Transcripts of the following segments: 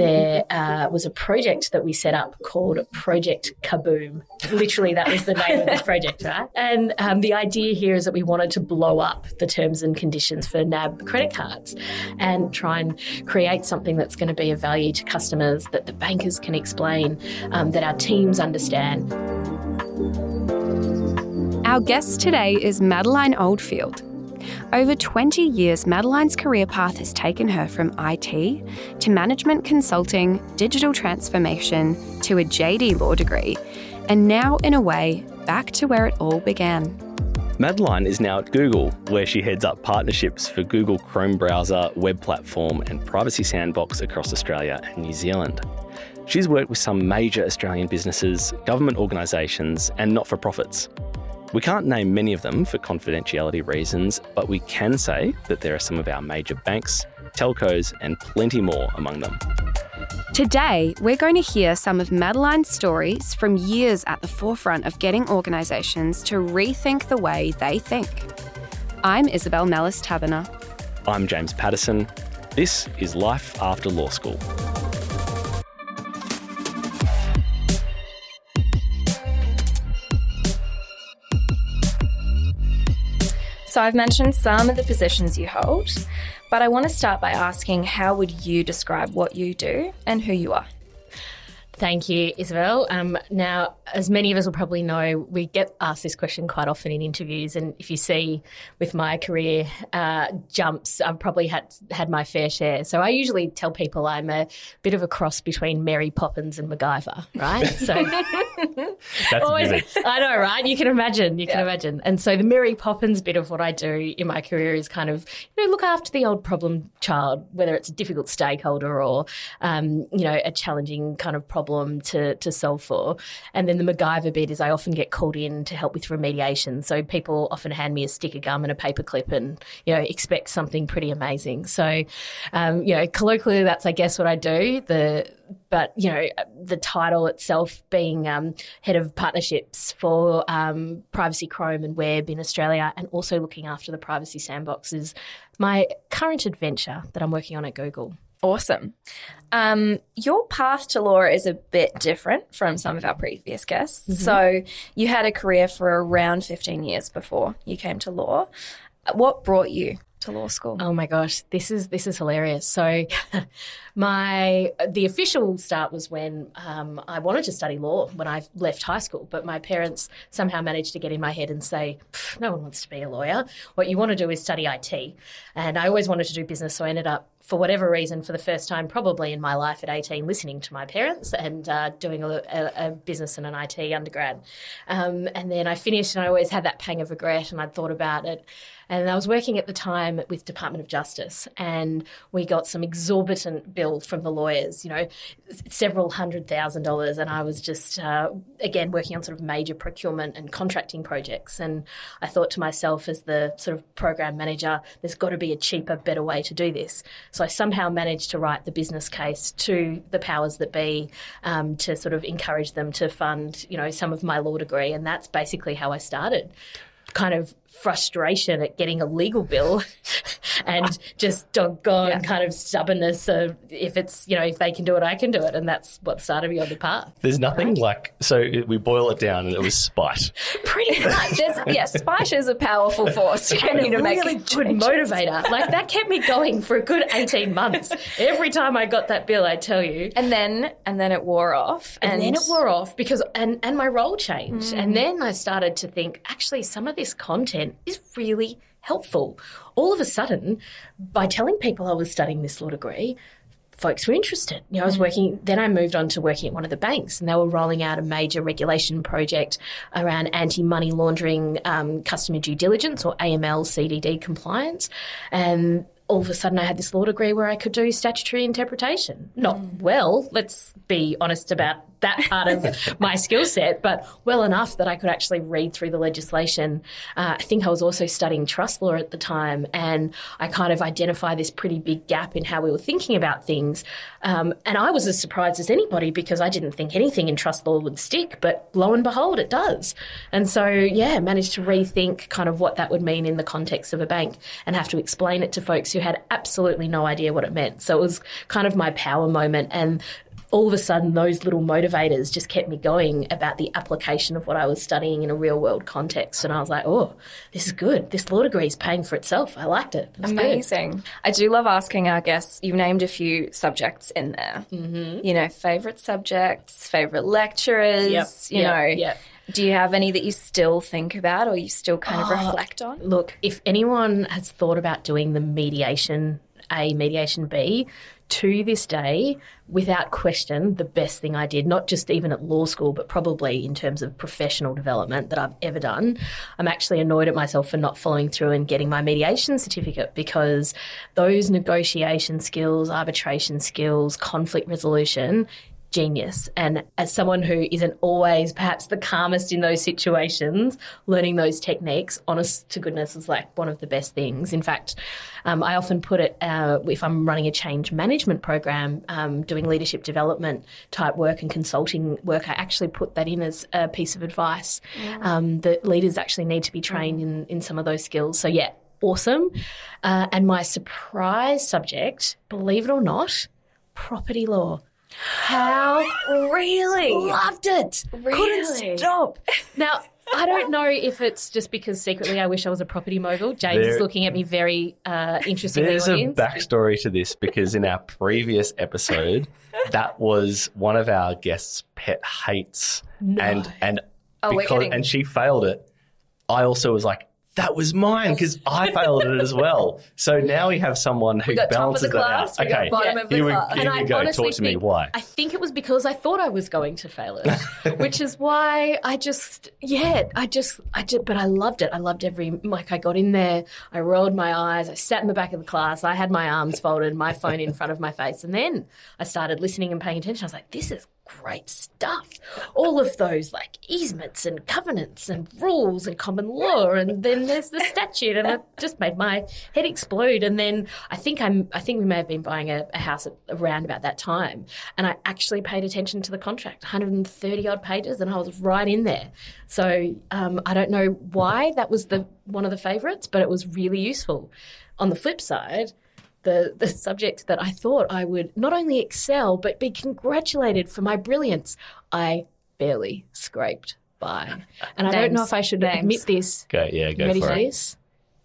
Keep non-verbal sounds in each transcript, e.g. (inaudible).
there uh, was a project that we set up called Project Kaboom. Literally, that was the name of the (laughs) project, right? And um, the idea here is that we wanted to blow up the terms and conditions for NAB credit cards and try and create something that's going to be of value to customers that the bankers can explain, um, that our teams understand. Our guest today is Madeline Oldfield. Over 20 years, Madeline's career path has taken her from IT to management consulting, digital transformation, to a JD Law degree, and now, in a way, back to where it all began. Madeline is now at Google, where she heads up partnerships for Google Chrome browser, web platform, and privacy sandbox across Australia and New Zealand. She's worked with some major Australian businesses, government organisations, and not for profits. We can't name many of them for confidentiality reasons, but we can say that there are some of our major banks, telcos, and plenty more among them. Today, we're going to hear some of Madeline's stories from years at the forefront of getting organisations to rethink the way they think. I'm Isabel Mellis Taberner. I'm James Patterson. This is Life After Law School. So I've mentioned some of the positions you hold, but I want to start by asking how would you describe what you do and who you are? Thank you, Isabel. Um, now, as many of us will probably know, we get asked this question quite often in interviews, and if you see with my career uh, jumps, I've probably had had my fair share. So I usually tell people I'm a bit of a cross between Mary Poppins and MacGyver, right? So (laughs) always, busy. I know, right? You can imagine, you can imagine. And so the Mary Poppins bit of what I do in my career is kind of, you know, look after the old problem child, whether it's a difficult stakeholder or, um, you know, a challenging kind of problem to, to solve for. And then the MacGyver bit is I often get called in to help with remediation. So people often hand me a stick of gum and a paper clip and, you know, expect something pretty amazing. So, um, you know, colloquially, that's, I guess, what I do. The, but you know the title itself being um, head of partnerships for um, privacy chrome and web in australia and also looking after the privacy sandbox is my current adventure that i'm working on at google Awesome. Um, your path to law is a bit different from some of our previous guests. So, you had a career for around 15 years before you came to law. What brought you to law school? Oh my gosh, this is this is hilarious. So, (laughs) my the official start was when um, I wanted to study law when I left high school, but my parents somehow managed to get in my head and say, "No one wants to be a lawyer. What you want to do is study IT." And I always wanted to do business, so I ended up, for whatever reason, for the first time probably in my life at eighteen, listening to my parents and uh, doing a, a, a business and an IT undergrad. Um, and then I finished, and I always had that pang of regret, and I'd thought about it. And I was working at the time with Department of Justice, and we got some exorbitant bill from the lawyers, you know, several hundred thousand dollars. And I was just, uh, again, working on sort of major procurement and contracting projects. And I thought to myself, as the sort of program manager, there's got to be a cheaper, better way to do this. So I somehow managed to write the business case to the powers that be um, to sort of encourage them to fund, you know, some of my law degree. And that's basically how I started kind of frustration at getting a legal bill (laughs) and just doggone Yeah. kind of stubbornness of if it's you know if they can do it i can do it and that's what started me on the path There's nothing like, so we boil it down and it was spite. (laughs) pretty much There's, yeah, spite is a powerful force to get and you to a make really a good change. motivator like that kept me going for a good 18 months every time i got that bill i tell you And then, and then it wore off. and, then it wore off because and and my role changed Mm. and then i started to think actually some of this content is really helpful. All of a sudden by telling people i was studying this law degree folks were interested. You know i was working then i moved on to working at one of the banks and they were rolling out a major regulation project around anti-money laundering um, customer due diligence or aml cdd compliance. And all of a sudden I had this law degree where I could do statutory interpretation. Not well, let's be honest about that part of my skill set, but well enough that I could actually read through the legislation. Uh, I think I was also studying trust law at the time, and I kind of identify this pretty big gap in how we were thinking about things. Um, and I was as surprised as anybody because I didn't think anything in trust law would stick, but lo and behold, it does. And so, yeah, managed to rethink kind of what that would mean in the context of a bank and have to explain it to folks who had absolutely no idea what it meant. So it was kind of my power moment. And all of a sudden, those little motivators just kept me going about the application of what I was studying in a real world context. And I was like, oh, this is good. This law degree is paying for itself. I liked it. it Amazing. Good. I do love asking our guests, you've named a few subjects in there. Mm-hmm. You know, favourite subjects, favourite lecturers, yep. you yep. know. Yep. Do you have any that you still think about or you still kind of oh, reflect on? Look, if anyone has thought about doing the mediation A, mediation B, to this day, without question, the best thing I did, not just even at law school, but probably in terms of professional development that I've ever done. I'm actually annoyed at myself for not following through and getting my mediation certificate because those negotiation skills, arbitration skills, conflict resolution genius. And as someone who isn't always perhaps the calmest in those situations, learning those techniques, honest to goodness, is like one of the best things. In fact, um, I often put it uh, if I'm running a change management program, um, doing leadership development type work and consulting work, I actually put that in as a piece of advice um, that leaders actually need to be trained in, in some of those skills. So, yeah, awesome. Uh, and my surprise subject, believe it or not, property law. How really loved it. Really? Couldn't stop. Now, I don't know if it's just because secretly I wish I was a property mogul. James there, is looking at me very uh, interested. There's a backstory to this because in our previous episode, (laughs) that was one of our guests' pet hates, no. and and oh, because and she failed it. I also was like, that was mine because I (laughs) failed it as well. So now we have someone who balances that out. Okay, yeah. here we, here we go. Talk to me. Why? I think it was because I thought I was going to fail it, (laughs) which is why I just, yeah, I just, I did, but I loved it. I loved every, like, I got in there, I rolled my eyes, I sat in the back of the class, I had my arms folded, my phone in front of my face, and then I started listening and paying attention. I was like, this is great stuff. All of those like easements and covenants and rules and common law, and then there's the statute, and it just made my head explode. And then I think I'm, I think we may have been buying a, a house at, around about that time, and I actually paid attention to the contract, 130 odd pages, and I was right in there. So um, I don't know why that was the one of the favourites, but it was really useful. On the flip side, the, the subject that I thought I would not only excel, but be congratulated for my brilliance, I barely scraped by. And I don't know if I should names. admit this. Go, yeah, go Ready for, for it. this?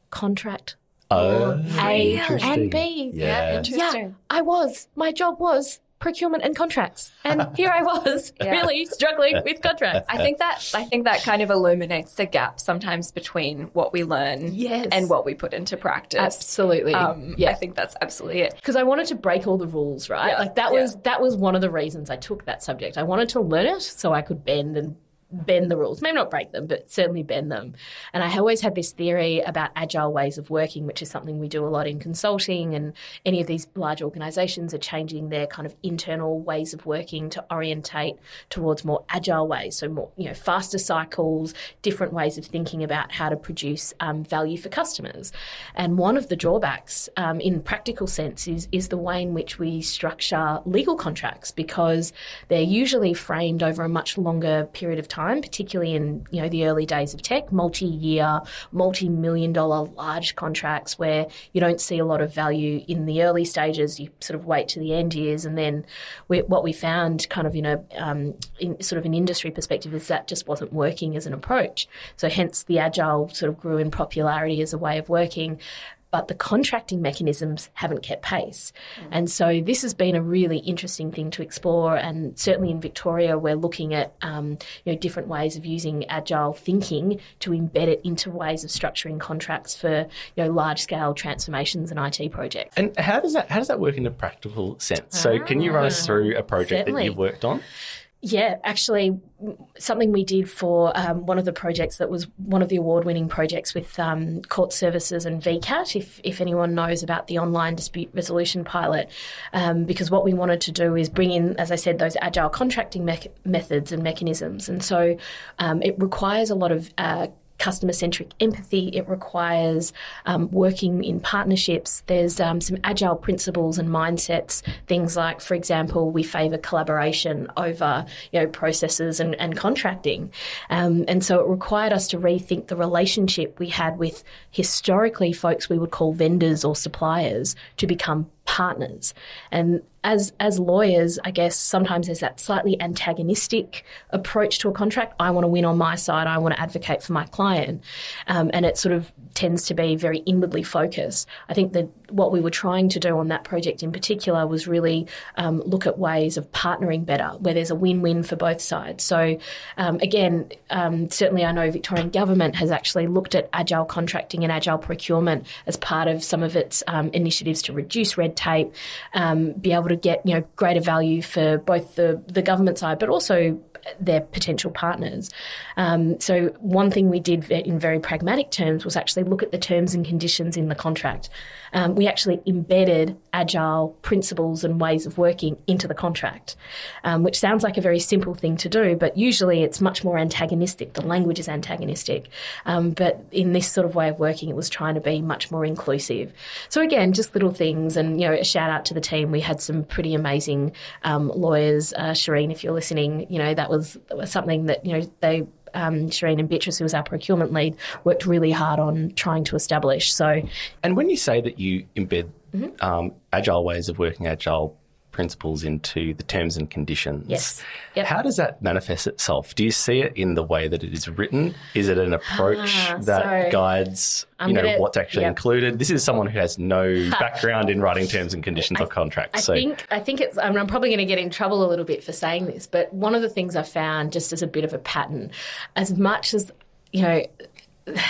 Contract. Oh, A and B. Yeah. yeah, interesting. Yeah, I was. My job was procurement and contracts. And (laughs) here I was, yeah. really struggling with contracts. I think that I think that kind of illuminates the gap sometimes between what we learn yes. and what we put into practice. Absolutely. Um, yeah, I think that's absolutely it. Because I wanted to break all the rules, right? Yeah. Like that yeah. was that was one of the reasons I took that subject. I wanted to learn it so I could bend and bend the rules, maybe not break them, but certainly bend them. And I always had this theory about agile ways of working, which is something we do a lot in consulting. And any of these large organizations are changing their kind of internal ways of working to orientate towards more agile ways. So, more, you know, faster cycles, different ways of thinking about how to produce um, value for customers. And one of the drawbacks um, in practical sense is, is the way in which we structure legal contracts because they're usually framed over a much longer period of time time, particularly in you know the early days of tech, multi-year, multi-million dollar large contracts where you don't see a lot of value in the early stages. You sort of wait to the end years, and then we, what we found, kind of you know, um, in sort of an industry perspective, is that just wasn't working as an approach. So hence the agile sort of grew in popularity as a way of working but the contracting mechanisms haven't kept pace. Mm. And so this has been a really interesting thing to explore. And certainly in Victoria, we're looking at um, you know different ways of using agile thinking to embed it into ways of structuring contracts for you know large scale transformations and IT projects. And how does that how does that work in a practical sense? So can you run us ah, through a project certainly. that you've worked on? Yeah, actually, something we did for um, one of the projects that was one of the award-winning projects with um, Court Services and VCAT. If if anyone knows about the online dispute resolution pilot, um, because what we wanted to do is bring in, as I said, those agile contracting me- methods and mechanisms, and so um, it requires a lot of uh, customer centric empathy. It requires um, working in partnerships. There's um, some agile principles and mindsets. Things like, for example, we favour collaboration over you know processes and, and contracting, um, and so it required us to rethink the relationship we had with historically folks we would call vendors or suppliers to become partners. And as as lawyers, I guess sometimes there's that slightly antagonistic approach to a contract. I want to win on my side. I want to advocate for my client, um, and it sort of tends to be very inwardly focused. I think that what we were trying to do on that project in particular was really um, look at ways of partnering better, where there's a win-win for both sides. So um, again, um, certainly I know Victorian government has actually looked at agile contracting and agile procurement as part of some of its um, initiatives to reduce red tape, um, be able to get you know greater value for both the the government side, but also their potential partners. Um, so one thing we did in very pragmatic terms was actually look at the terms and conditions in the contract. Um, we actually embedded agile principles and ways of working into the contract, um, which sounds like a very simple thing to do, but usually it's much more antagonistic. The language is antagonistic. Um, but in this sort of way of working, it was trying to be much more inclusive. So again, just little things, and you know, a shout out to the team. We had some pretty amazing um, lawyers. Uh, Shireen, if you're listening, you know that was, that was something that you know they um, Shireen and Beatrice, who was our procurement lead, worked really hard on trying to establish. So, and when you say that you embed mm-hmm. um, agile ways of working, agile principles into the terms and conditions. Yes. Yep. How does that manifest itself? Do you see it in the way that it is written? Is it an approach ah, that so guides you know gonna, what's actually yep. included? This is someone who has no (laughs) background in writing terms and conditions I, of contracts. I so. think I think it's. I mean, I'm probably going to get in trouble a little bit for saying this, but one of the things I found just as a bit of a pattern, as much as you know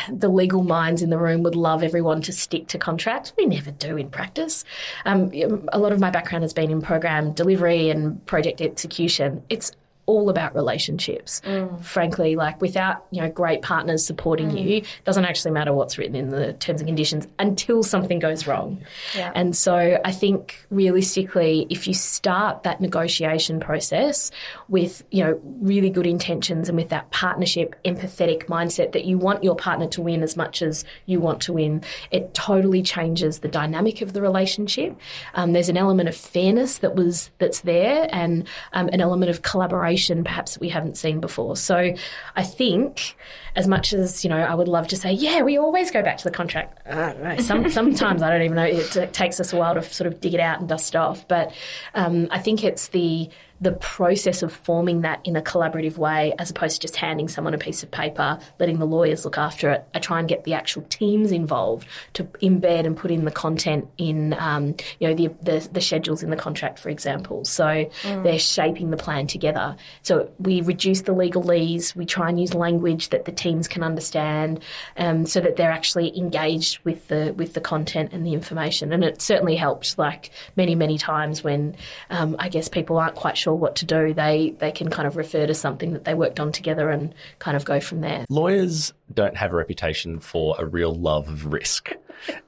the legal minds in the room would love everyone to stick to contracts. We never do in practice. Um, a lot of my background has been in program delivery and project execution. It's all about relationships. Mm. Frankly, like without you know great partners supporting mm. you, doesn't actually matter what's written in the terms and conditions until something goes wrong. Yeah. And so I think realistically, if you start that negotiation process with you know really good intentions and with that partnership, empathetic mindset that you want your partner to win as much as you want to win, it totally changes the dynamic of the relationship. Um, there's an element of fairness that was that's there, and um, an element of collaboration perhaps that we haven't seen before. So I think as much as, you know, I would love to say, yeah, we always go back to the contract. I don't know. Some, (laughs) sometimes I don't even know. It, it, takes us a while to sort of dig it out and dust off. But um, I think it's the the process of forming that in a collaborative way as opposed to just handing someone a piece of paper, letting the lawyers look after it. I try and get the actual teams involved to embed and put in the content in, um, you know, the, the, the, schedules in the contract, for example. So mm. they're shaping the plan together. So we reduce the legalese. We try and use language that the teams can understand um, so that they're actually engaged with the, with the content and the information. And it certainly helped, like many, many times when um, I guess people aren't quite sure sure what to do, they they can kind of refer to something that they worked on together and kind of go from there. Lawyers don't have a reputation for a real love of risk,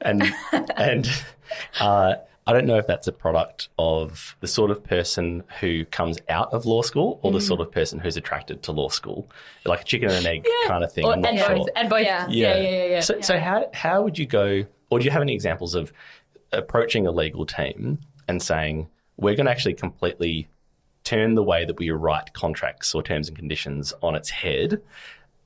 and (laughs) and. Uh, I don't know if that's a product of the sort of person who comes out of law school or mm. the sort of person who's attracted to law school, like a chicken and an egg yeah. kind of thing. Or, and, sure. both, and both. Yeah. Yeah. yeah, yeah, yeah. So, yeah. so how how would you go, or do you have any examples of approaching a legal team and saying we're going to actually completely turn the way that we write contracts or terms and conditions on its head,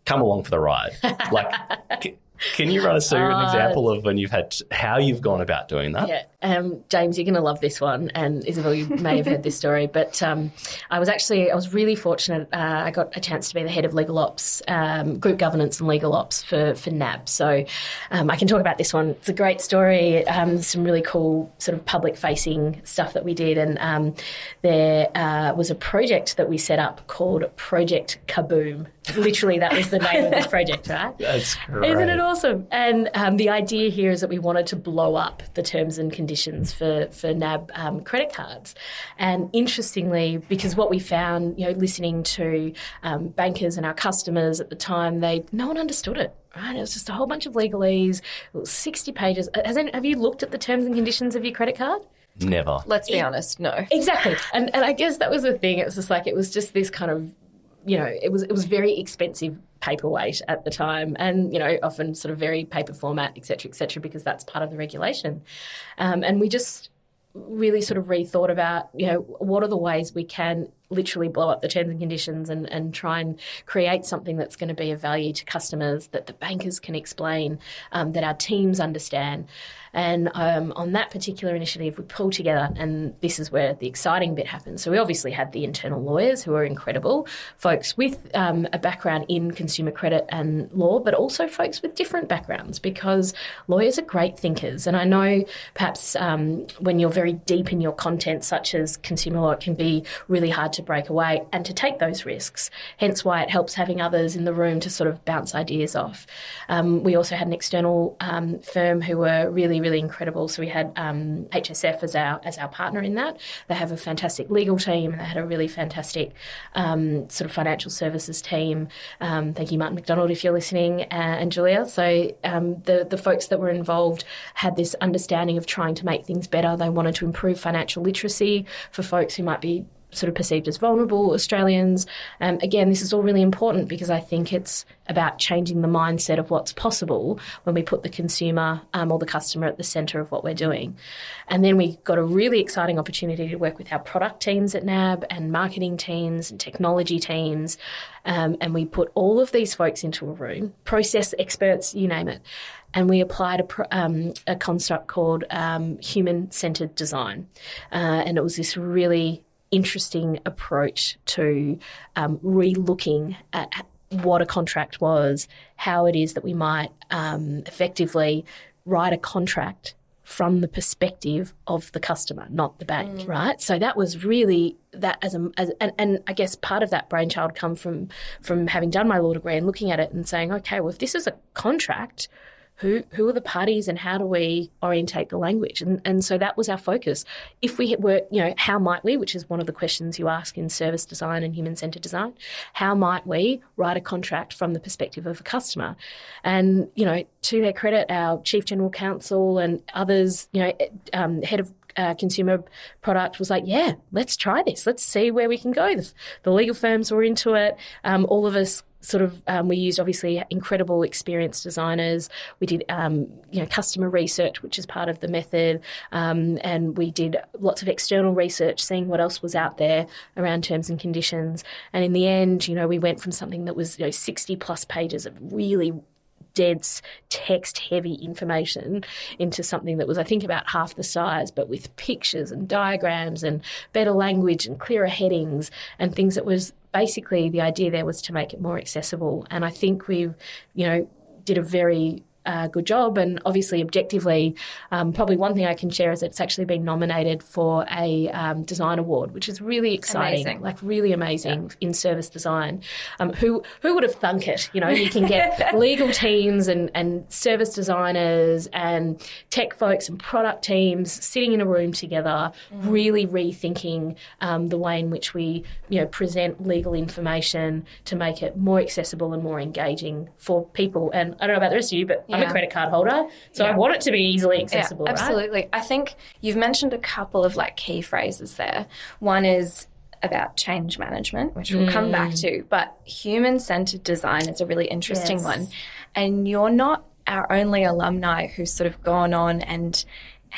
come along for the ride. like, (laughs) can you run us through uh, an example of when you've had how you've gone about doing that? Yeah, um, James, you're going to love this one, and Isabel, you may have heard this story, (laughs) but um, I was actually I was really fortunate. Uh, I got a chance to be the head of legal ops, um, group governance, and legal ops for for NAB. So um, I can talk about this one. It's a great story. Um, some really cool sort of public facing stuff that we did, and um, there uh, was a project that we set up called Project Kaboom Literally, that was the name of the project, right? (laughs) That's great. Isn't it awesome? And um, the idea here is that we wanted to blow up the terms and conditions for for NAB um, credit cards. And interestingly, because what we found, you know, listening to um, bankers and our customers at the time, they no one understood it. Right, it was just a whole bunch of legalese. It was sixty pages. Has any, have you looked at the terms and conditions of your credit card? Never. Let's be honest, no. Exactly. And and I guess that was the thing. It was just like it was just this kind of you know, it was it was very expensive paperweight at the time, and you know, often sort of very paper format, et cetera, et cetera, because that's part of the regulation. Um, and we just really sort of rethought about, you know, what are the ways we can literally blow up the terms and conditions and, and try and create something that's going to be of value to customers that the bankers can explain, um, that our teams understand. And um, on that particular initiative, we pulled together, and this is where the exciting bit happens. So we obviously had the internal lawyers who are incredible, folks with um, a background in consumer credit and law, but also folks with different backgrounds because lawyers are great thinkers. And I know perhaps um, when you're very deep in your content, such as consumer law, it can be really hard to break away and to take those risks. Hence why it helps having others in the room to sort of bounce ideas off. Um, we also had an external um, firm who were really really incredible. So we had um, HSF as our as our partner in that. They have a fantastic legal team. And they had a really fantastic um, sort of financial services team. Um, thank you, Martin McDonald, if you're listening, uh, and Julia. So um, the the folks that were involved had this understanding of trying to make things better. They wanted to improve financial literacy for folks who might be sort of perceived as vulnerable Australians. Um, again, this is all really important because I think it's about changing the mindset of what's possible when we put the consumer um, or the customer at the centre of what we're doing. And then we got a really exciting opportunity to work with our product teams at NAB and marketing teams and technology teams. Um, and we put all of these folks into a room, process experts, you name it. And we applied a, um, a construct called um, human centered design. Uh, and it was this really interesting approach to um, re-looking at what a contract was, how it is that we might um, effectively write a contract from the perspective of the customer, not the bank, mm. right? So that was really that as a as, and, and I guess part of that brainchild come from from having done my law degree and looking at it and saying, okay, well if this is a contract, who who are the parties and how do we orientate the language and and so that was our focus if we were you know how might we which is one of the questions you ask in service design and human centered design how might we write a contract from the perspective of a customer and you know to their credit our chief general counsel and others you know um, head of uh, consumer product was like, yeah, let's try this. Let's see where we can go. The, the legal firms were into it. Um, all of us sort of um, we used obviously incredible experienced designers. We did um, you know customer research, which is part of the method, um, and we did lots of external research, seeing what else was out there around terms and conditions. And in the end, you know, we went from something that was you know sixty plus pages of really dense text heavy information into something that was I think about half the size but with pictures and diagrams and better language and clearer headings and things that was basically the idea there was to make it more accessible. And I think we've, you know, did a very uh, good job. And obviously, objectively, um, probably one thing I can share is it's actually been nominated for a um, design award, which is really exciting, amazing. like really amazing yeah. in service design. Um, who who would have thunk it? You know, you can get (laughs) legal teams and and service designers and tech folks and product teams sitting in a room together, mm. really rethinking um, the way in which we you know present legal information to make it more accessible and more engaging for people. And I don't know about the rest of you, but yeah. I'm a credit card holder, so yeah. I want it to be easily accessible. Yeah, absolutely. Right? I think you've mentioned a couple of like key phrases there. One is about change management, which we'll mm. come back mm. to, but human centered design is a really interesting yes. one. And you're not our only alumni who's sort of gone on and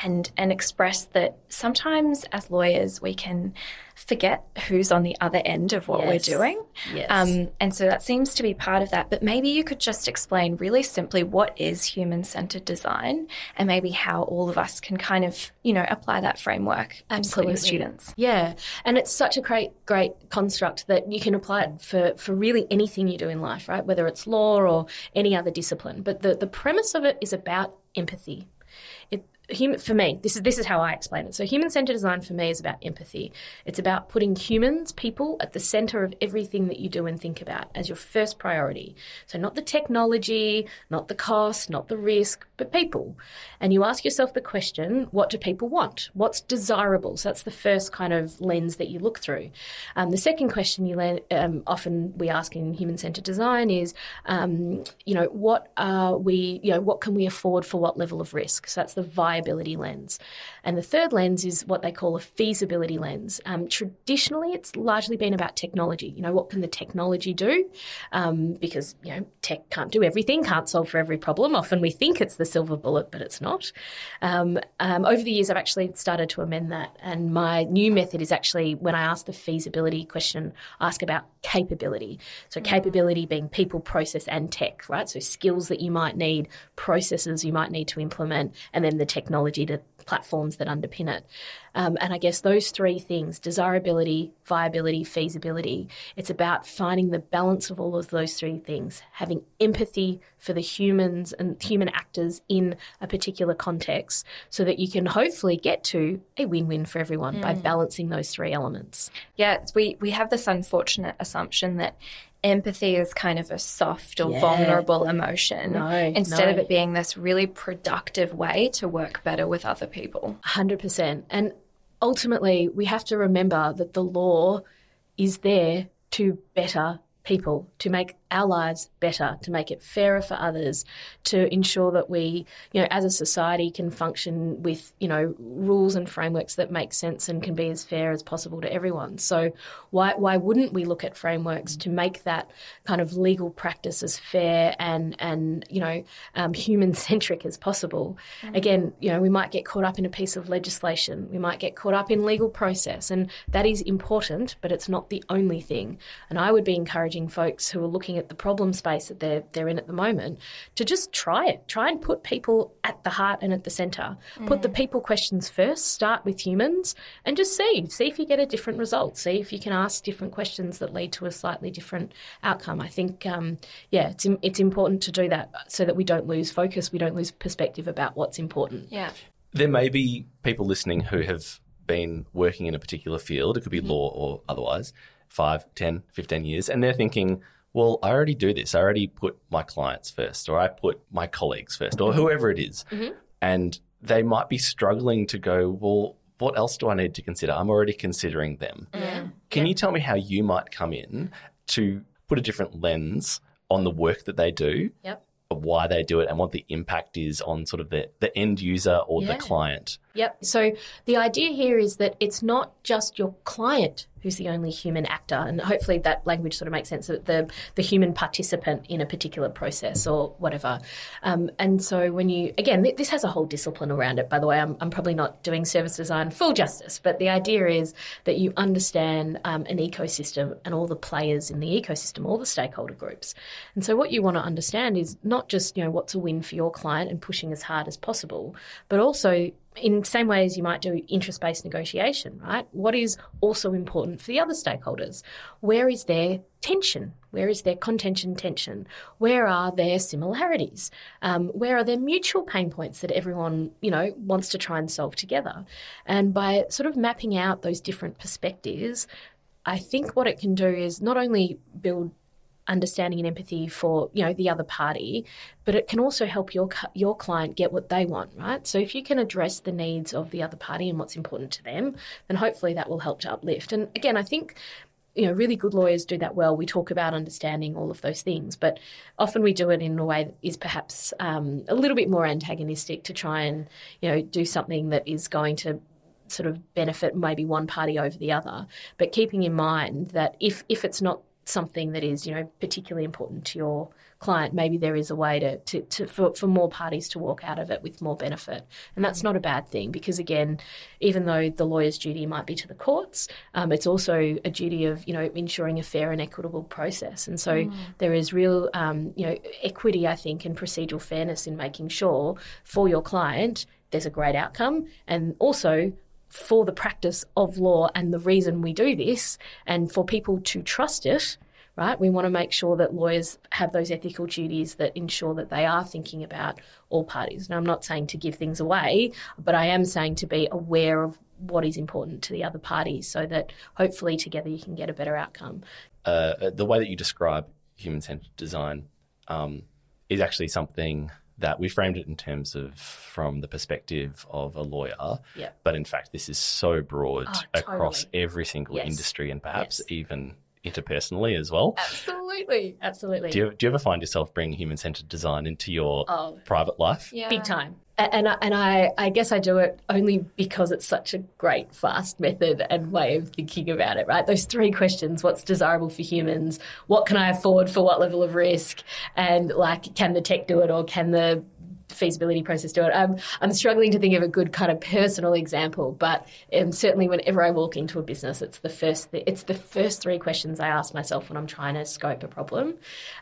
and and expressed that sometimes as lawyers we can forget who's on the other end of what yes. we're doing. Yes. Um, and so that seems to be part of that. But maybe you could just explain really simply what is human centered design and maybe how all of us can kind of, you know, apply that framework Absolutely. students. Yeah. And it's such a great, great construct that you can apply it for, for really anything you do in life, right? Whether it's law or any other discipline. But the, the premise of it is about empathy. Human for me this is this is how i explain it. So human centered design for me is about empathy. It's about putting humans people at the center of everything that you do and think about as your first priority. So not the technology not the cost not the risk but people. And you ask yourself the question what do people want? What's desirable? So that's the first kind of lens that you look through. Um, the second question you le- um, often we ask in human centered design is um, you know what are we you know what can we afford for what level of risk? So that's the viability lens. And the third lens is what they call a feasibility lens. Um, traditionally, it's largely been about technology. You know, what can the technology do? Um, because, you know, tech can't do everything, can't solve for every problem. Often we think it's the silver bullet, but it's not. Um, um over the years, I've actually started to amend that. And my new method is actually when I ask the feasibility question, ask about capability. So, mm. capability being people, process, and tech, right? So, skills that you might need, processes you might need to implement, and then the technology to platforms that underpin it. Um, and I guess those three things desirability, viability, feasibility it's about finding the balance of all of those three things, having empathy for the humans and human actors in a particular context so that you can hopefully get to a win win for everyone mm. by balancing those three elements. Yeah, we, we have this unfortunate assumption that empathy is kind of a soft or yeah. vulnerable emotion no, instead no. of it being this really productive way to work better with other people. 100%. And ultimately, we have to remember that the law is there to better people, to make our lives better, to make it fairer for others, to ensure that we, you know, as a society can function with, you know, rules and frameworks that make sense and can be as fair as possible to everyone. So why why wouldn't we look at frameworks to make that kind of legal practice as fair and and you know um, (laughs) human centric as possible? Mm-hmm. Again, you know, we might get caught up in a piece of legislation, we might get caught up in legal process, and that is important, but it's not the only thing. And I would be encouraging folks who are looking at at the problem space that they're they're in at the moment to just try it. Try and put people at the heart and at the centre. Mm. Put the mm. people questions first. Start with humans and just see see if you get a different result. See if you can ask different questions that lead to a slightly different outcome. I think um, yeah, it's it's important to do that so that we don't lose focus. We don't lose perspective about what's important. Yeah. There may be people listening who have been working in a particular field, it could be mm-hmm. law or otherwise, 5, 10, 15 years, and they're thinking, well, I already do this. I already put my clients first, or I put my colleagues first, or whoever it is. Mm-hmm. And they might be struggling to go, well, what else do I need to consider? I'm already considering them. Yeah. Can yeah. you tell me how you might come in to put a different lens on the work that they do? Yep. Why they do it and what the impact is on sort of the, the end user or yeah. the client. Yep. So the idea here is that it's not just your client who's the only human actor. And hopefully that language sort of makes sense that the, the human participant in a particular process or whatever. Um, and so when you, again, this has a whole discipline around it, by the way. I'm, I'm probably not doing service design full justice, but the idea is that you understand um, an ecosystem and all the players in the ecosystem, all the stakeholder groups. And so what you want to understand is not just, you know, what's a win for your client and pushing as hard as possible, but also in the same way as you might do interest based negotiation, right? What is also important for the other stakeholders? Where is their tension? Where is their contention tension? Where are their similarities? Um, where are their mutual pain points that everyone, you know, wants to try and solve together? And by sort of mapping out those different perspectives, I think what it can do is not only build understanding and empathy for you know the other party but it can also help your your client get what they want right? So if you can address the needs of the other party and what's important to them then hopefully that will help to uplift. And again i think you know really good lawyers do that well. We talk about understanding all of those things but often we do it in a way that is perhaps um, a little bit more antagonistic to try and you know do something that is going to sort of benefit maybe one party over the other. But keeping in mind that if if it's not something that is, you know, particularly important to your client, maybe there is a way to, to, to for, for more parties to walk out of it with more benefit. And that's not a bad thing because, again, even though the lawyer's duty might be to the courts, um, it's also a duty of, you know, ensuring a fair and equitable process. And so mm. there is real, um, you know, equity, I think, and procedural fairness in making sure for your client there's a great outcome and also for the practice of law and the reason we do this and for people to trust it, right? We want to make sure that lawyers have those ethical duties that ensure that they are thinking about all parties. Now, I'm not saying to give things away, but I am saying to be aware of what is important to the other party so that hopefully together you can get a better outcome. Uh, the way that you describe human centered design um, is actually something that we framed it in terms of from the perspective of a lawyer. Yeah. But in fact, this is so broad Oh, across totally. every single Yes. industry and perhaps Yes. even interpersonally as well. Absolutely. Absolutely. Do you, do you ever find yourself bringing human centered design into your Oh. private life? Yeah. Big time. And I, and I, I guess I do it only because it's such a great, fast method and way of thinking about it, right? Those three questions what's desirable for humans? What can I afford for what level of risk? And like, can the tech do it or can the feasibility process do it? I'm, I'm struggling to think of a good kind of personal example, but um, certainly whenever I walk into a business, it's the first th- it's the first three questions I ask myself when I'm trying to scope a problem,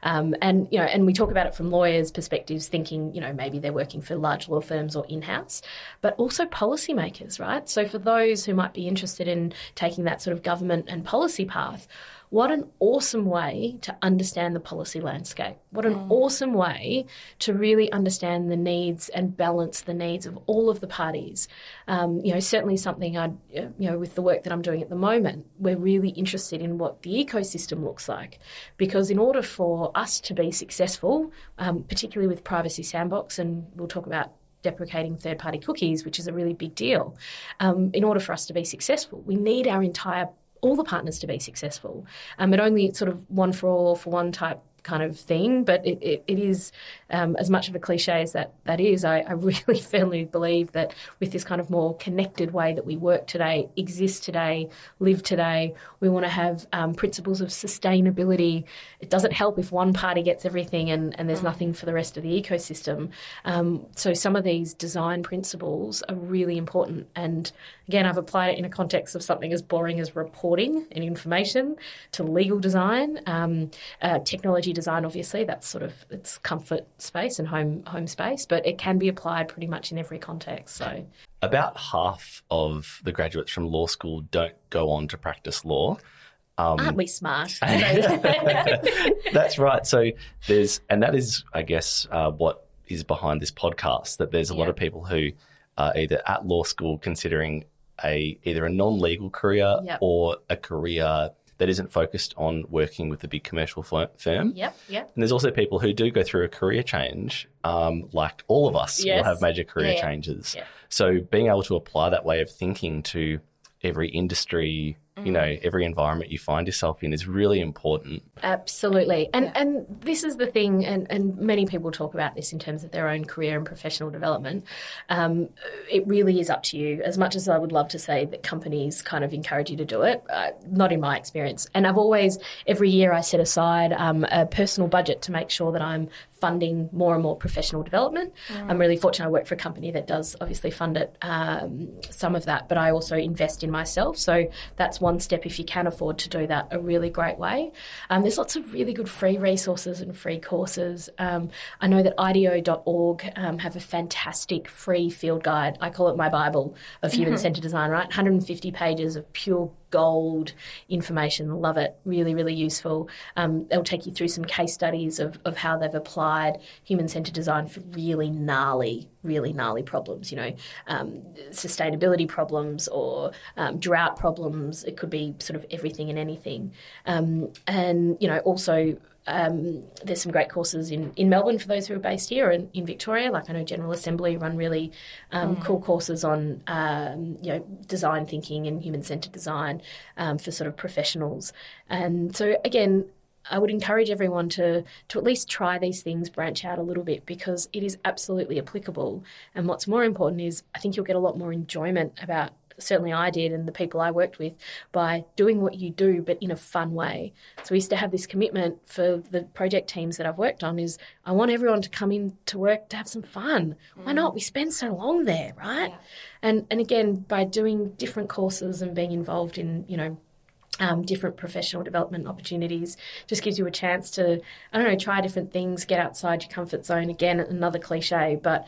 um, and you know, and we talk about it from lawyers' perspectives, thinking you know maybe they're working for large law firms or in house, but also policymakers, right? So for those who might be interested in taking that sort of government and policy path. What an awesome way to understand the policy landscape. What an awesome way to really understand the needs and balance the needs of all of the parties. Um, you know, certainly something I, you know, with the work that I'm doing at the moment, we're really interested in what the ecosystem looks like, because in order for us to be successful, um, particularly with Privacy Sandbox, and we'll talk about deprecating third party cookies, which is a really big deal. Um, in order for us to be successful, we need our entire all the partners to be successful. Um, it only sort of one for all, for one type kind of thing, but it, it, it is um, as much of a cliche as that that is. I, I (laughs) really firmly believe that with this kind of more connected way that we work today, exist today, live today, we want to have um, principles of sustainability. It doesn't help if one party gets everything and, and there's nothing for the rest of the ecosystem. Um, so some of these design principles are really important. And again, I've applied it in a context of something as boring as reporting and information to legal design, um, uh, technology design. Obviously, that's sort of it's comfort space and home home space, but it can be applied pretty much in every context. So About half of the graduates from law school don't go on to practice law. Um, aren't we smart? (laughs) (laughs) That's right. So there's, and that is, I guess, uh, what is behind this podcast. That there's a lot of people who are either at law school considering a either a non-legal career Yep. or a career that isn't focused on working with a big commercial firm. yep, yep. And there's also people who do go through a career change, um, like all of us will have major career yeah. changes. Yeah. So being able to apply that way of thinking to every industry, you know, every environment you find yourself in is really important. Absolutely. And Yeah. and this is the thing and, and many people talk about this in terms of their own career and professional development. Um, it really is up to you. As much as I would love to say that companies kind of encourage you to do it, uh, not in my experience. And I've always every year I set aside um, a personal budget to make sure that I'm funding more and more professional development. I'm really fortunate I work for a company that does obviously fund it, um, some of that, but I also invest in myself. So that's one step if you can afford to do that, a really great way. Um, there's lots of really good free resources and free courses. Um, I know that IDEO.org um, have a fantastic free field guide. I call it my Bible of human centered design, right? 150 pages of pure gold information. Love it. Really, really useful. Um, they'll take you through some case studies of, of how they've applied human centered design for really gnarly, really gnarly problems, you know, um, sustainability problems or um, drought problems. It could be sort of everything and anything. Um, and, you know, also um, there's some great courses in, in Melbourne for those who are based here and in Victoria. Like I know General Assembly run really um, cool courses on um, you know design thinking and human centered design um, for sort of professionals. And so again, I would encourage everyone to to at least try these things, branch out a little bit because it is absolutely applicable. And what's more important is I think you'll get a lot more enjoyment about certainly I did and the people I worked with by doing what you do but in a fun way. So we used to have this commitment for the project teams that I've worked on is I want everyone to come in to work to have some fun. Why not? We spend so long there, right? And and again by doing different courses and being involved in, you know, um, different professional development opportunities just gives you a chance to I don't know try different things, get outside your comfort zone. Again, another cliche, but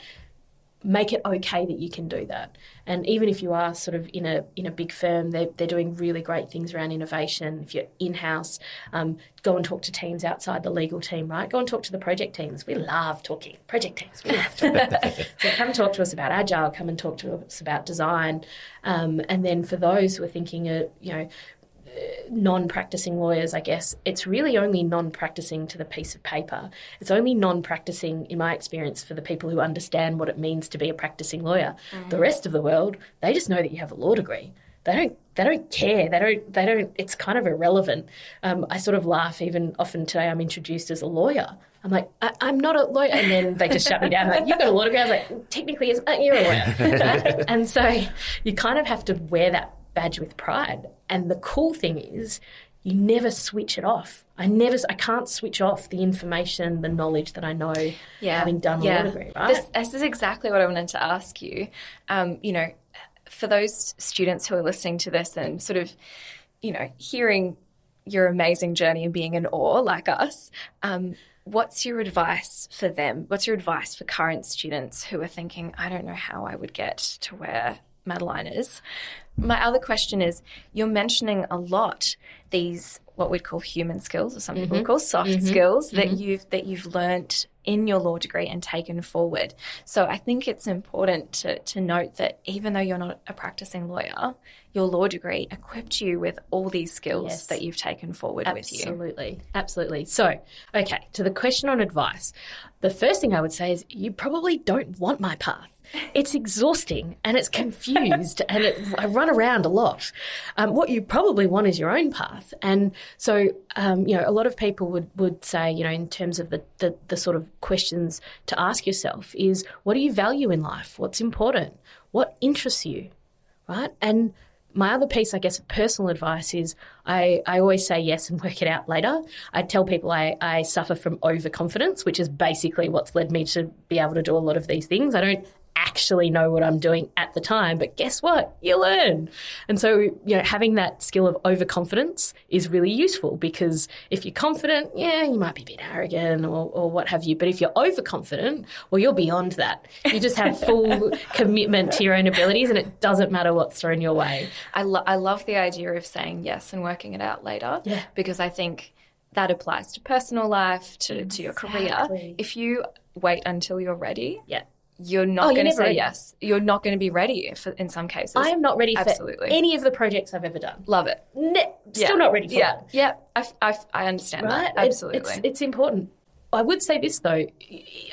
make it okay that you can do that. And even if you are sort of in a in a big firm, they're, they're doing really great things around innovation. If you're in house, um, go and talk to teams outside the legal team, right? Go and talk to the project teams. We love talking project teams. We love talking. (laughs) so come talk to us about agile. Come and talk to us about design. Um, and then for those who are thinking, uh, you know non practicing lawyers, I guess, it's really only non practicing to the piece of paper. It's only non practicing, in my experience, for the people who understand what it means to be a practicing lawyer. Mm. The rest of the world, they just know that you have a law degree. They don't. They don't care. They don't. They don't. It's kind of irrelevant. Um, I sort of laugh. Even often today, I'm introduced as a lawyer. I'm like, I, am not a lawyer, and then they just shut me down. Like, you've got a law degree. I was like, technically, uh, you're a lawyer. (laughs) and so you kind of have to wear that badge with pride. And the cool thing is, you never switch it off. I never, I can't switch off the information, the knowledge that I know, yeah. having done yeah. law degree. Right? This, this, is exactly what I wanted to ask you. Um, you know, for those students who are listening to this and sort of, you know, hearing your amazing journey and being in awe like us. Um, what's your advice for them? What's your advice for current students who are thinking, I don't know how I would get to where Madeline is? My other question is you're mentioning a lot these what we'd call human skills or some mm-hmm. people call soft mm-hmm. skills that mm-hmm. you've that you've learnt in your law degree and taken forward. So I think it's important to, to note that even though you're not a practicing lawyer, your law degree equipped you with all these skills yes. that you've taken forward absolutely. with you. Absolutely. Absolutely. So, okay, to the question on advice, the first thing I would say is you probably don't want my path it's exhausting and it's confused and it, I run around a lot. Um, what you probably want is your own path. And so, um, you know, a lot of people would, would say, you know, in terms of the, the, the sort of questions to ask yourself is what do you value in life? What's important? What interests you? Right. And my other piece, I guess, of personal advice is I, I always say yes and work it out later. I tell people I, I suffer from overconfidence, which is basically what's led me to be able to do a lot of these things. I don't actually know what I'm doing at the time. But guess what? You learn. And so, you know, having that skill of overconfidence is really useful because if you're confident, yeah, you might be a bit arrogant or, or what have you. But if you're overconfident, well, you're beyond that. You just have full (laughs) commitment to your own abilities and it doesn't matter what's thrown your way. I, lo- I love the idea of saying yes and working it out later. Yeah. Because I think that applies to personal life, to, to your career. If you wait until you're ready, yeah you're not oh, going to say ready. yes. You're not going to be ready for, in some cases. I am not ready Absolutely. for any of the projects I've ever done. Love it. Ne- still yeah. not ready for yeah. Yeah, I, I, I understand right? that. Absolutely. It, it's, it's important. I would say this though,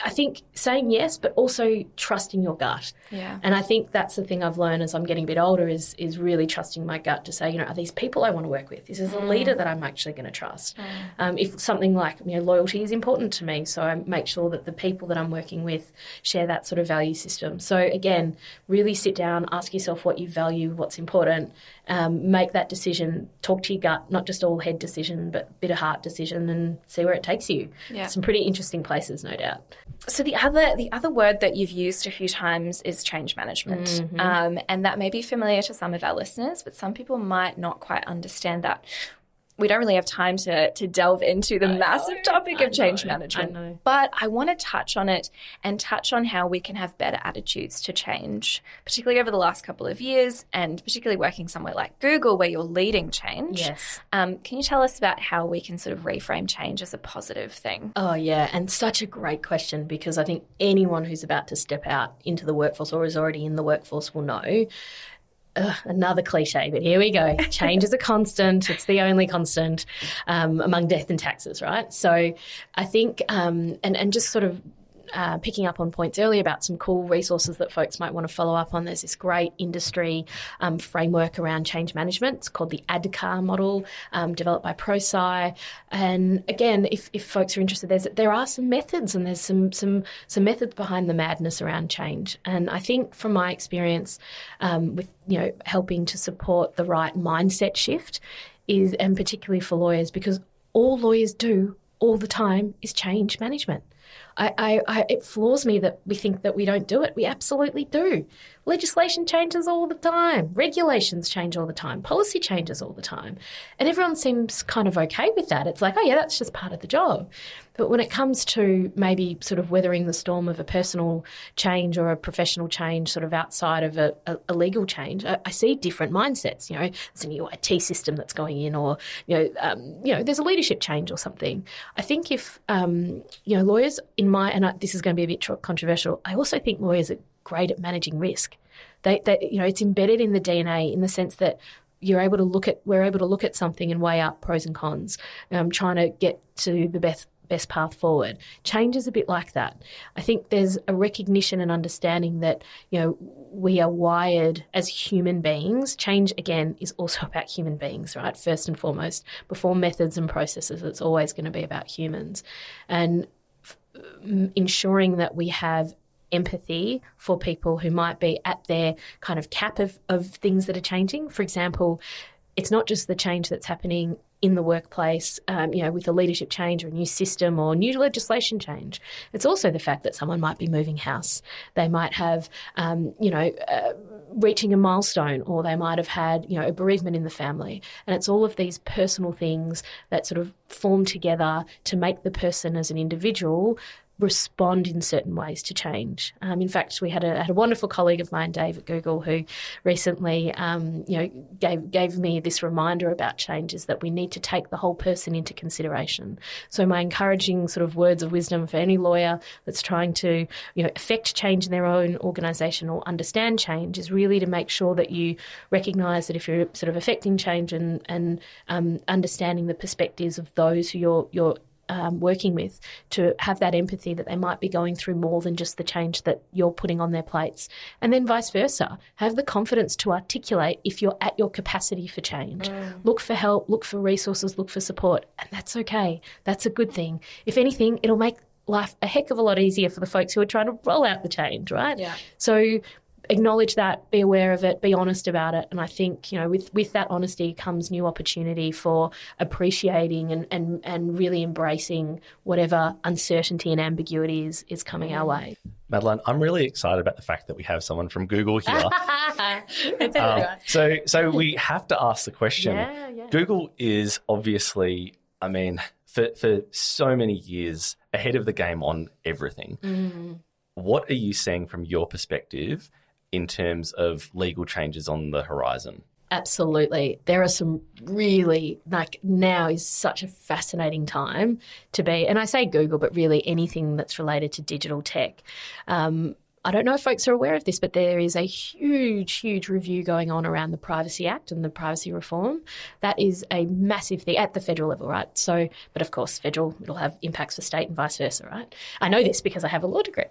I think saying yes, but also trusting your gut. Yeah. And I think that's the thing I've learned as I'm getting a bit older is is really trusting my gut to say, you know, are these people I want to work with? Is this a mm. leader that I'm actually going to trust? Mm. Um, if something like you know loyalty is important to me, so I make sure that the people that I'm working with share that sort of value system. So again, really sit down, ask yourself what you value, what's important, um, make that decision, talk to your gut, not just all head decision, but bit of heart decision, and see where it takes you. Yeah. Pretty interesting places, no doubt. So the other the other word that you've used a few times is change management, mm-hmm. um, and that may be familiar to some of our listeners, but some people might not quite understand that we don't really have time to, to delve into the I massive know, topic I of change know, management. I but I want to touch on it and touch on how we can have better attitudes to change, particularly over the last couple of years, and particularly working somewhere like Google where you're leading change. Yes. Um, can you tell us about how we can sort of reframe change as a positive thing? Oh, yeah. And such a great question because I think anyone who's about to step out into the workforce or is already in the workforce will know Ugh, another cliche, but here we go. Change is a constant. It's the only constant um, among death and taxes, right? So I think, um, and, and just sort of uh, picking up on points earlier about some cool resources that folks might want to follow up on. There's this great industry um, framework around change management. It's called the ADKAR model, um, developed by ProSci. And again, if, if folks are interested, there's, there are some methods and there's some some some methods behind the madness around change. And I think from my experience um, with you know helping to support the right mindset shift is, and particularly for lawyers, because all lawyers do all the time is change management. I, I, I, it floors me that we think that we don't do it. We absolutely do. Legislation changes all the time, regulations change all the time, policy changes all the time. And everyone seems kind of okay with that. It's like, oh, yeah, that's just part of the job. But when it comes to maybe sort of weathering the storm of a personal change or a professional change, sort of outside of a, a, a legal change, I, I, see different mindsets. You know, it's a new IT system that's going in, or you know, um, you know, there's a leadership change or something. I think if um, you know lawyers in my and I, this is going to be a bit controversial. I also think lawyers are great at managing risk. They, they, you know, it's embedded in the DNA in the sense that you're able to look at, we're able to look at something and weigh up pros and cons, um, trying to get to the best best path forward. Change is a bit like that. I think there's a recognition and understanding that, you know, we are wired as human beings. Change, again, is also (laughs) about human beings, right? First and foremost, before methods and processes, it's always going to be about humans. And ensuring that we have empathy for people who might be at their kind of cap of, of things that are changing. For example, it's not just the change that's happening in the workplace, um, you know, with a leadership change or a new system or new legislation change. It's also the fact that someone might be moving house. They might have, um, you know, uh, reaching a milestone, or they might have had, you know, a bereavement in the family. And it's all of these personal things that sort of form together to make the person as an individual respond in certain ways to change. Um, in fact, we had a, had a, wonderful colleague of mine, Dave at Google, who recently, um, you know, gave gave me this reminder about changes that we need to take the whole person into consideration. So, my encouraging sort of words of wisdom for any lawyer that's trying to, you know, affect change in their own organisation or understand change is really to make sure that you recognise that if you're sort of affecting change and and um, understanding the perspectives of those who you're you're um, working with to have that empathy that they might be going through more than just the change that you're putting on their plates. And then vice versa, have the confidence to articulate if you're at your capacity for change. Mm. Look for help, look for resources, look for support. And that's okay. That's a good thing. If anything, it'll make life a heck of a lot easier for the folks who are trying to roll out the change, right? Yeah. So acknowledge that, be aware of it, be honest about it. And I think, you know, with, with that honesty comes new opportunity for appreciating and, and, and really embracing whatever uncertainty and ambiguity is, is coming our way. Madeline, I'm really excited about the fact that we have someone from Google here. (laughs) um, so, so we have to ask the question. Yeah, yeah. Google is obviously, I mean, for, for so many years ahead of the game on everything. Mm. What are you seeing from your perspective in terms of legal changes on the horizon? Absolutely. There are some really, like, now is such a fascinating time to be, and I say Google, but really anything that's related to digital tech. Um, I don't know if folks are aware of this, but there is a huge, huge review going on around the Privacy Act and the privacy reform. That is a massive thing at the federal level, right? So, but of course, federal, it'll have impacts for state and vice versa, right? I know this because I have a law degree.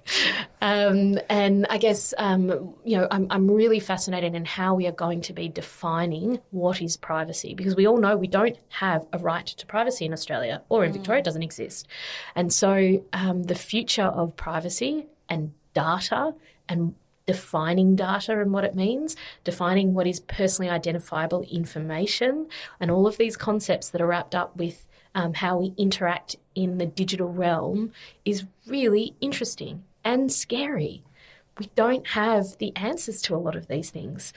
Um, and I guess, um, you know, I'm, I'm really fascinated in how we are going to be defining what is privacy because we all know we don't have a right to privacy in Australia or in mm. Victoria, it doesn't exist. And so um, the future of privacy and data and defining data and what it means, defining what is personally identifiable information, and all of these concepts that are wrapped up with um, how we interact in the digital realm is really interesting and scary. We don't have the answers to a lot of these things.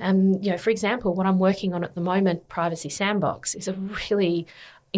Um, you know, for example, what I'm working on at the moment, Privacy Sandbox, is a really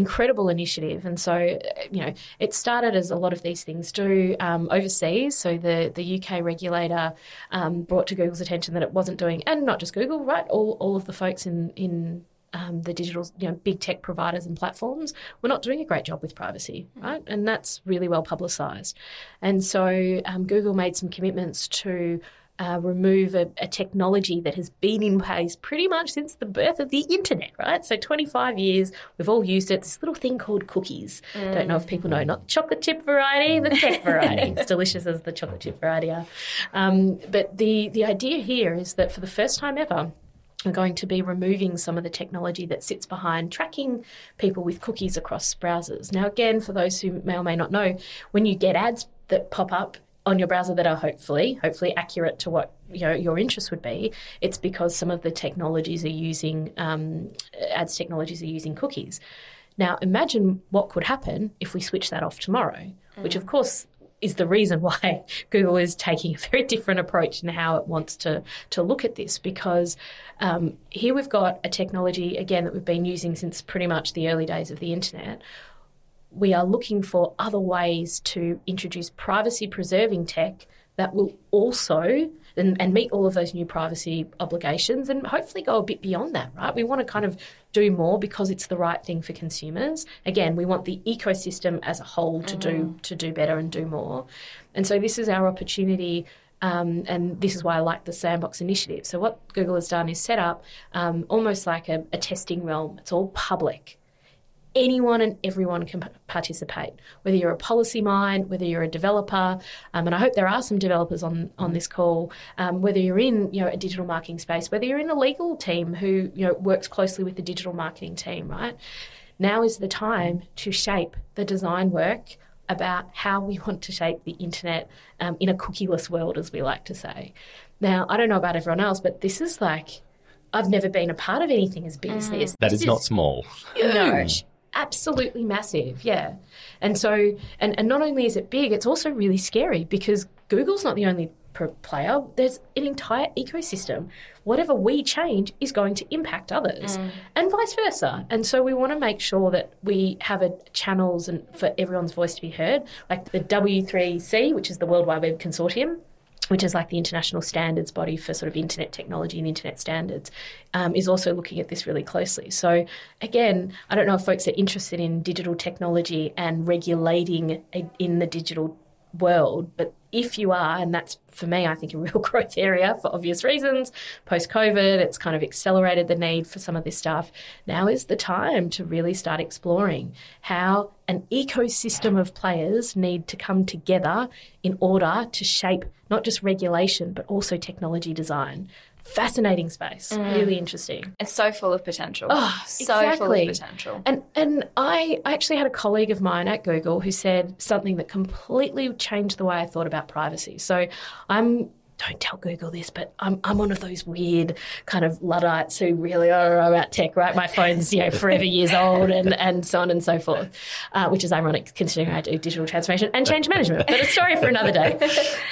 incredible initiative. And so, you know, it started as a lot of these things do um, overseas. So the, the UK regulator um, brought to Google's attention that it wasn't doing, and not just Google, right? All, all of the folks in, in um, the digital, you know, big tech providers and platforms were not doing a great job with privacy, right? And that's really well publicised. And so um, Google made some commitments to uh, remove a, a, technology that has been in place pretty much since the birth of the internet, right? So 25 years, we've all used it. This little thing called cookies. Mm. Don't know if people know, not the chocolate chip variety, the tech variety. (laughs) it's delicious as the chocolate chip variety are. Um, but the, the idea here is that for the first time ever, we're going to be removing some of the technology that sits behind tracking people with cookies across browsers. Now, again, for those who may or may not know, when you get ads that pop up on your browser that are hopefully hopefully accurate to what you know, your interest would be, it's because some of the technologies are using um, ads technologies are using cookies. Now, imagine what could happen if we switch that off tomorrow. which of course is the reason (laughs) why Google is taking a very different approach in how it wants to to look at this. Because um, here we've got a technology again that we've been using since pretty much the early days of the internet. We are looking for other ways to introduce privacy preserving tech that will also and, and, meet all of those new privacy obligations and hopefully go a bit beyond that, right? We want to kind of do more because it's the right thing for consumers. Again, we want the ecosystem as a whole to mm. do to do better and do more. And so this is our opportunity um, and this is why I like the Sandbox initiative. So, what Google has done is set up um, almost like a, a, testing realm. It's all public anyone and everyone can participate, whether you're a policy mind, whether you're a developer, um, and I hope there are some developers on, on this call, um, whether you're in you know a digital marketing space, whether you're in a legal team who you know works closely with the digital marketing team, right? Now is the time to shape the design work about how we want to shape the internet um, in a cookieless world, as we like to say. Now, I don't know about everyone else, but this is like I've never been a part of anything as big mm. as this. That this is, is not small. No, absolutely massive, yeah. And so, and, and not only is it big, it's also really scary because Google's not the only player. There's an entire ecosystem. Whatever we change is going to impact others, mm. and vice versa. And so we want to make sure that we have a channels and for everyone's voice to be heard, like the W3C, which is the World Wide Web Consortium which is like the international standards body for sort of internet technology and internet standards, um, is also looking at this really closely. So, again, I don't know if folks are interested in digital technology and regulating a, in the digital world, but if you are, and that's for me, I think a real (laughs) growth area for obvious reasons, post COVID, it's kind of accelerated the need for some of this stuff. Now is the time to really start exploring how an ecosystem of players need to come together in order to shape not just regulation, but also technology design fascinating space. Mm. Really interesting. It's so full of potential. Oh, so exactly. full of potential. And and I, I actually had a colleague of mine at Google who said something that completely changed the way I thought about privacy. So I'm don't tell Google this, but I'm, I'm one of those weird kind of Luddites who really are about tech, right? My phone's, you know, forever years old and, and so on and so forth, uh, which is ironic considering I do digital transformation and change management, but a story for another day.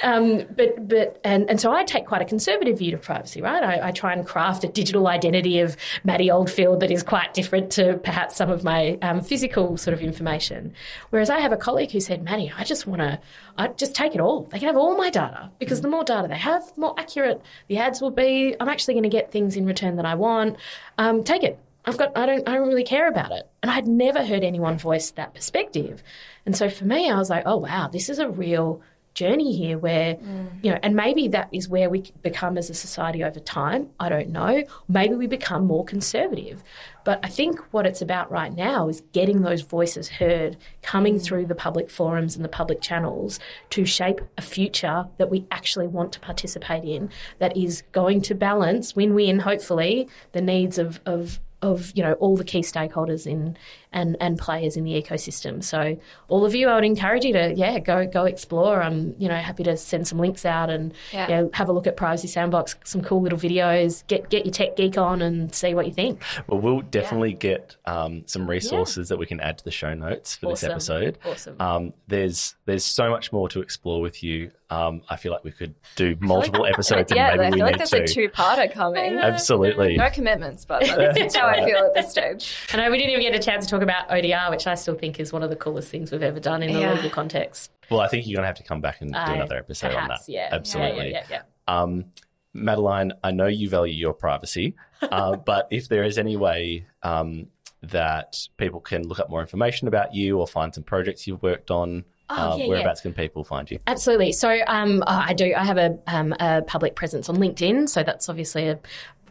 Um, but, but, and, and so I take quite a conservative view to privacy, right? I, I try and craft a digital identity of Maddie Oldfield that is quite different to perhaps some of my um, physical sort of information. Whereas I have a colleague who said, Maddie, I just want to, I just take it all. They can have all my data because the more data they have, the more accurate the ads will be. I'm actually going to get things in return that I want. Um, take it. I've got. I don't. I don't really care about it. And I'd never heard anyone voice that perspective. And so for me, I was like, oh wow, this is a real journey here where, mm. you know, and maybe that is where we become as a society over time. I don't know. Maybe we become more conservative. But I think what it's about right now is getting those voices heard, coming mm. through the public forums and the public channels to shape a future that we actually want to participate in that is going to balance, win win, hopefully, the needs of, of of you know all the key stakeholders in and and players in the ecosystem. So all of you, I would encourage you to yeah go go explore. I'm you know happy to send some links out and yeah. you know, have a look at Privacy Sandbox, some cool little videos. Get get your tech geek on and see what you think. Well, we'll definitely yeah. get um, some resources yeah. that we can add to the show notes for awesome. this episode. Awesome. Um, there's there's so much more to explore with you. Um, I feel like we could do multiple (laughs) episodes. yeah, and maybe I feel we like there's to. a two-parter coming. Absolutely. No commitments, but that's (laughs) how I feel at this stage. I know we didn't even get a chance to talk about ODR, which I still think is one of the coolest things we've ever done in the yeah. legal context. Well, I think you're going to have to come back and do another episode perhaps, on that. Yeah, absolutely. Yeah, yeah, yeah, um, Madeline, I know you value your privacy, uh, (laughs) but if there is any way um, that people can look up more information about you or find some projects you've worked on, Oh, uh, yeah, whereabouts yeah. can people find you? Absolutely. So um, oh, I do. I have a, um, a, public presence on LinkedIn. So that's obviously a,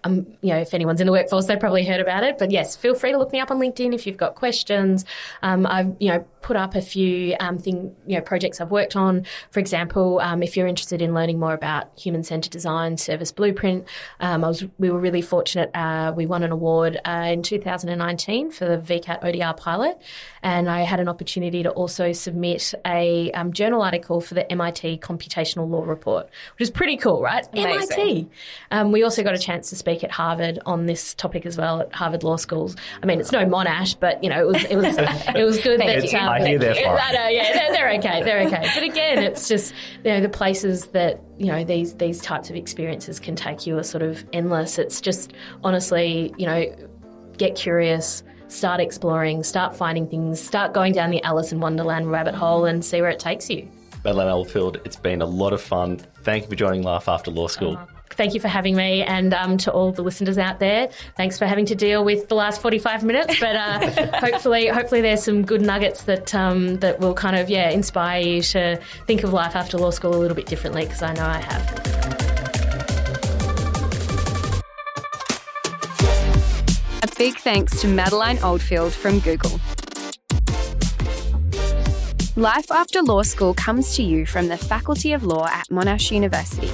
um, you know, if anyone's in the workforce, they've probably heard about it. But yes, feel free to look me up on LinkedIn if you've got questions. Um, I've, you know, put up a few um, thing, you know, projects I've worked on. For example, um, if you're interested in learning more about human-centered design, Service Blueprint, um, I was, we were really fortunate. Uh, we won an award uh, in 2019 for the VCAT ODR pilot, and I had an opportunity to also submit a um, journal article for the MIT Computational Law Report, which is pretty cool, right? Amazing. MIT. Um, we also got a chance to speak at Harvard on this topic as well at Harvard Law Schools. I mean, it's no Monash, but you know, it was it was it was good that It's- um, I hear they're fine. I know, uh, yeah, they're, they're okay, they're okay. But again, it's just you know the places that you know these these types of experiences can take you are sort of endless. It's just honestly, you know, get curious. Start exploring, start finding things, start going down the Alice in Wonderland rabbit hole and see where it takes you. Madeline Oldfield, it's been a lot of fun. Thank you for joining Life After Law School. Oh, Thank you for having me, and um, to all the listeners out there, thanks for having to deal with the last forty-five minutes. But uh, (laughs) hopefully, hopefully, there's some good nuggets that um, that will kind of yeah inspire you to think of life after law school a little bit differently, because I know I have. A big thanks to Madeline Oldfield from Google. Life After Law School comes to you from the Faculty of Law at Monash University.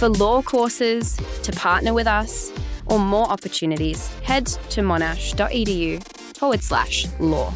For law courses, to partner with us, or more opportunities, head to monash.edu forward slash law.